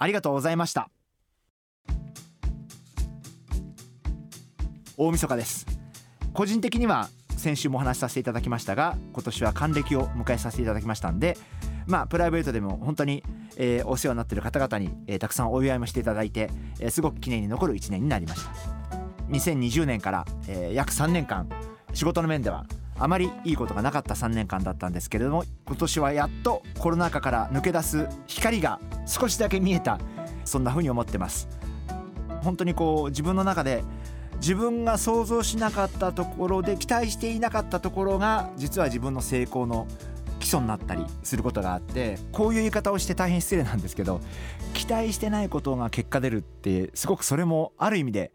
ありがとうございました。大晦日です。個人的には先週もお話しさせていただきましたが今年は還暦を迎えさせていただきましたんでまあプライベートでも本当に、えー、お世話になっている方々に、えー、たくさんお祝いもしていただいて、えー、すごく記念に残る1年になりました。2020年から、え、約3年間仕事の面ではあまりいいことがなかった3年間だったんですけれども今年はやっとコロナ禍から抜け出す光が少しだけ見えた。そんな風に思ってます。本当にこう自分の中で自分が想像しなかったところで期待していなかったところが実は自分の成功の基礎になったりすることがあってこういう言い方をして大変失礼なんですけど期待してないことが結果出るってすごくそれもある意味で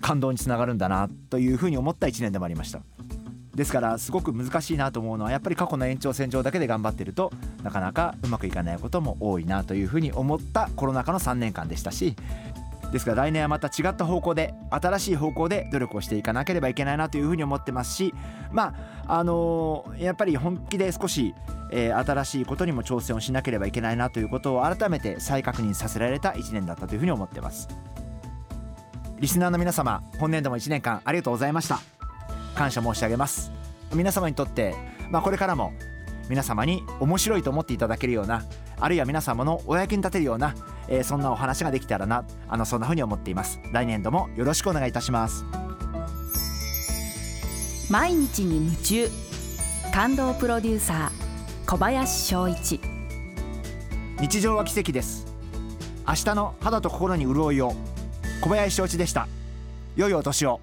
感動につながるんだなというふうに思った1年でもありました。ですからすごく難しいなと思うのはやっぱり過去の延長線上だけで頑張ってるとなかなかうまくいかないことも多いなというふうに思ったコロナ禍の3年間でしたしですから来年はまた違った方向で新しい方向で努力をしていかなければいけないなというふうに思ってますしまああのー、やっぱり本気で少し、えー、新しいことにも挑戦をしなければいけないなということを改めて再確認させられた1年だったというふうに思ってます。リスナーの皆様本年度も1年間ありがとうございました。感謝申し上げます。皆様にとって、まあ、これからも皆様に面白いと思っていただけるようなあるいは皆様のお役に立てるような、えー、そんなお話ができたらなあのそんなふうに思っています。来年度もよろしくお願いいたします。毎日に夢中。感動プロデューサー小林翔一。日常は奇跡です。明日の肌と心に潤いを。小林翔一でした。良いお年を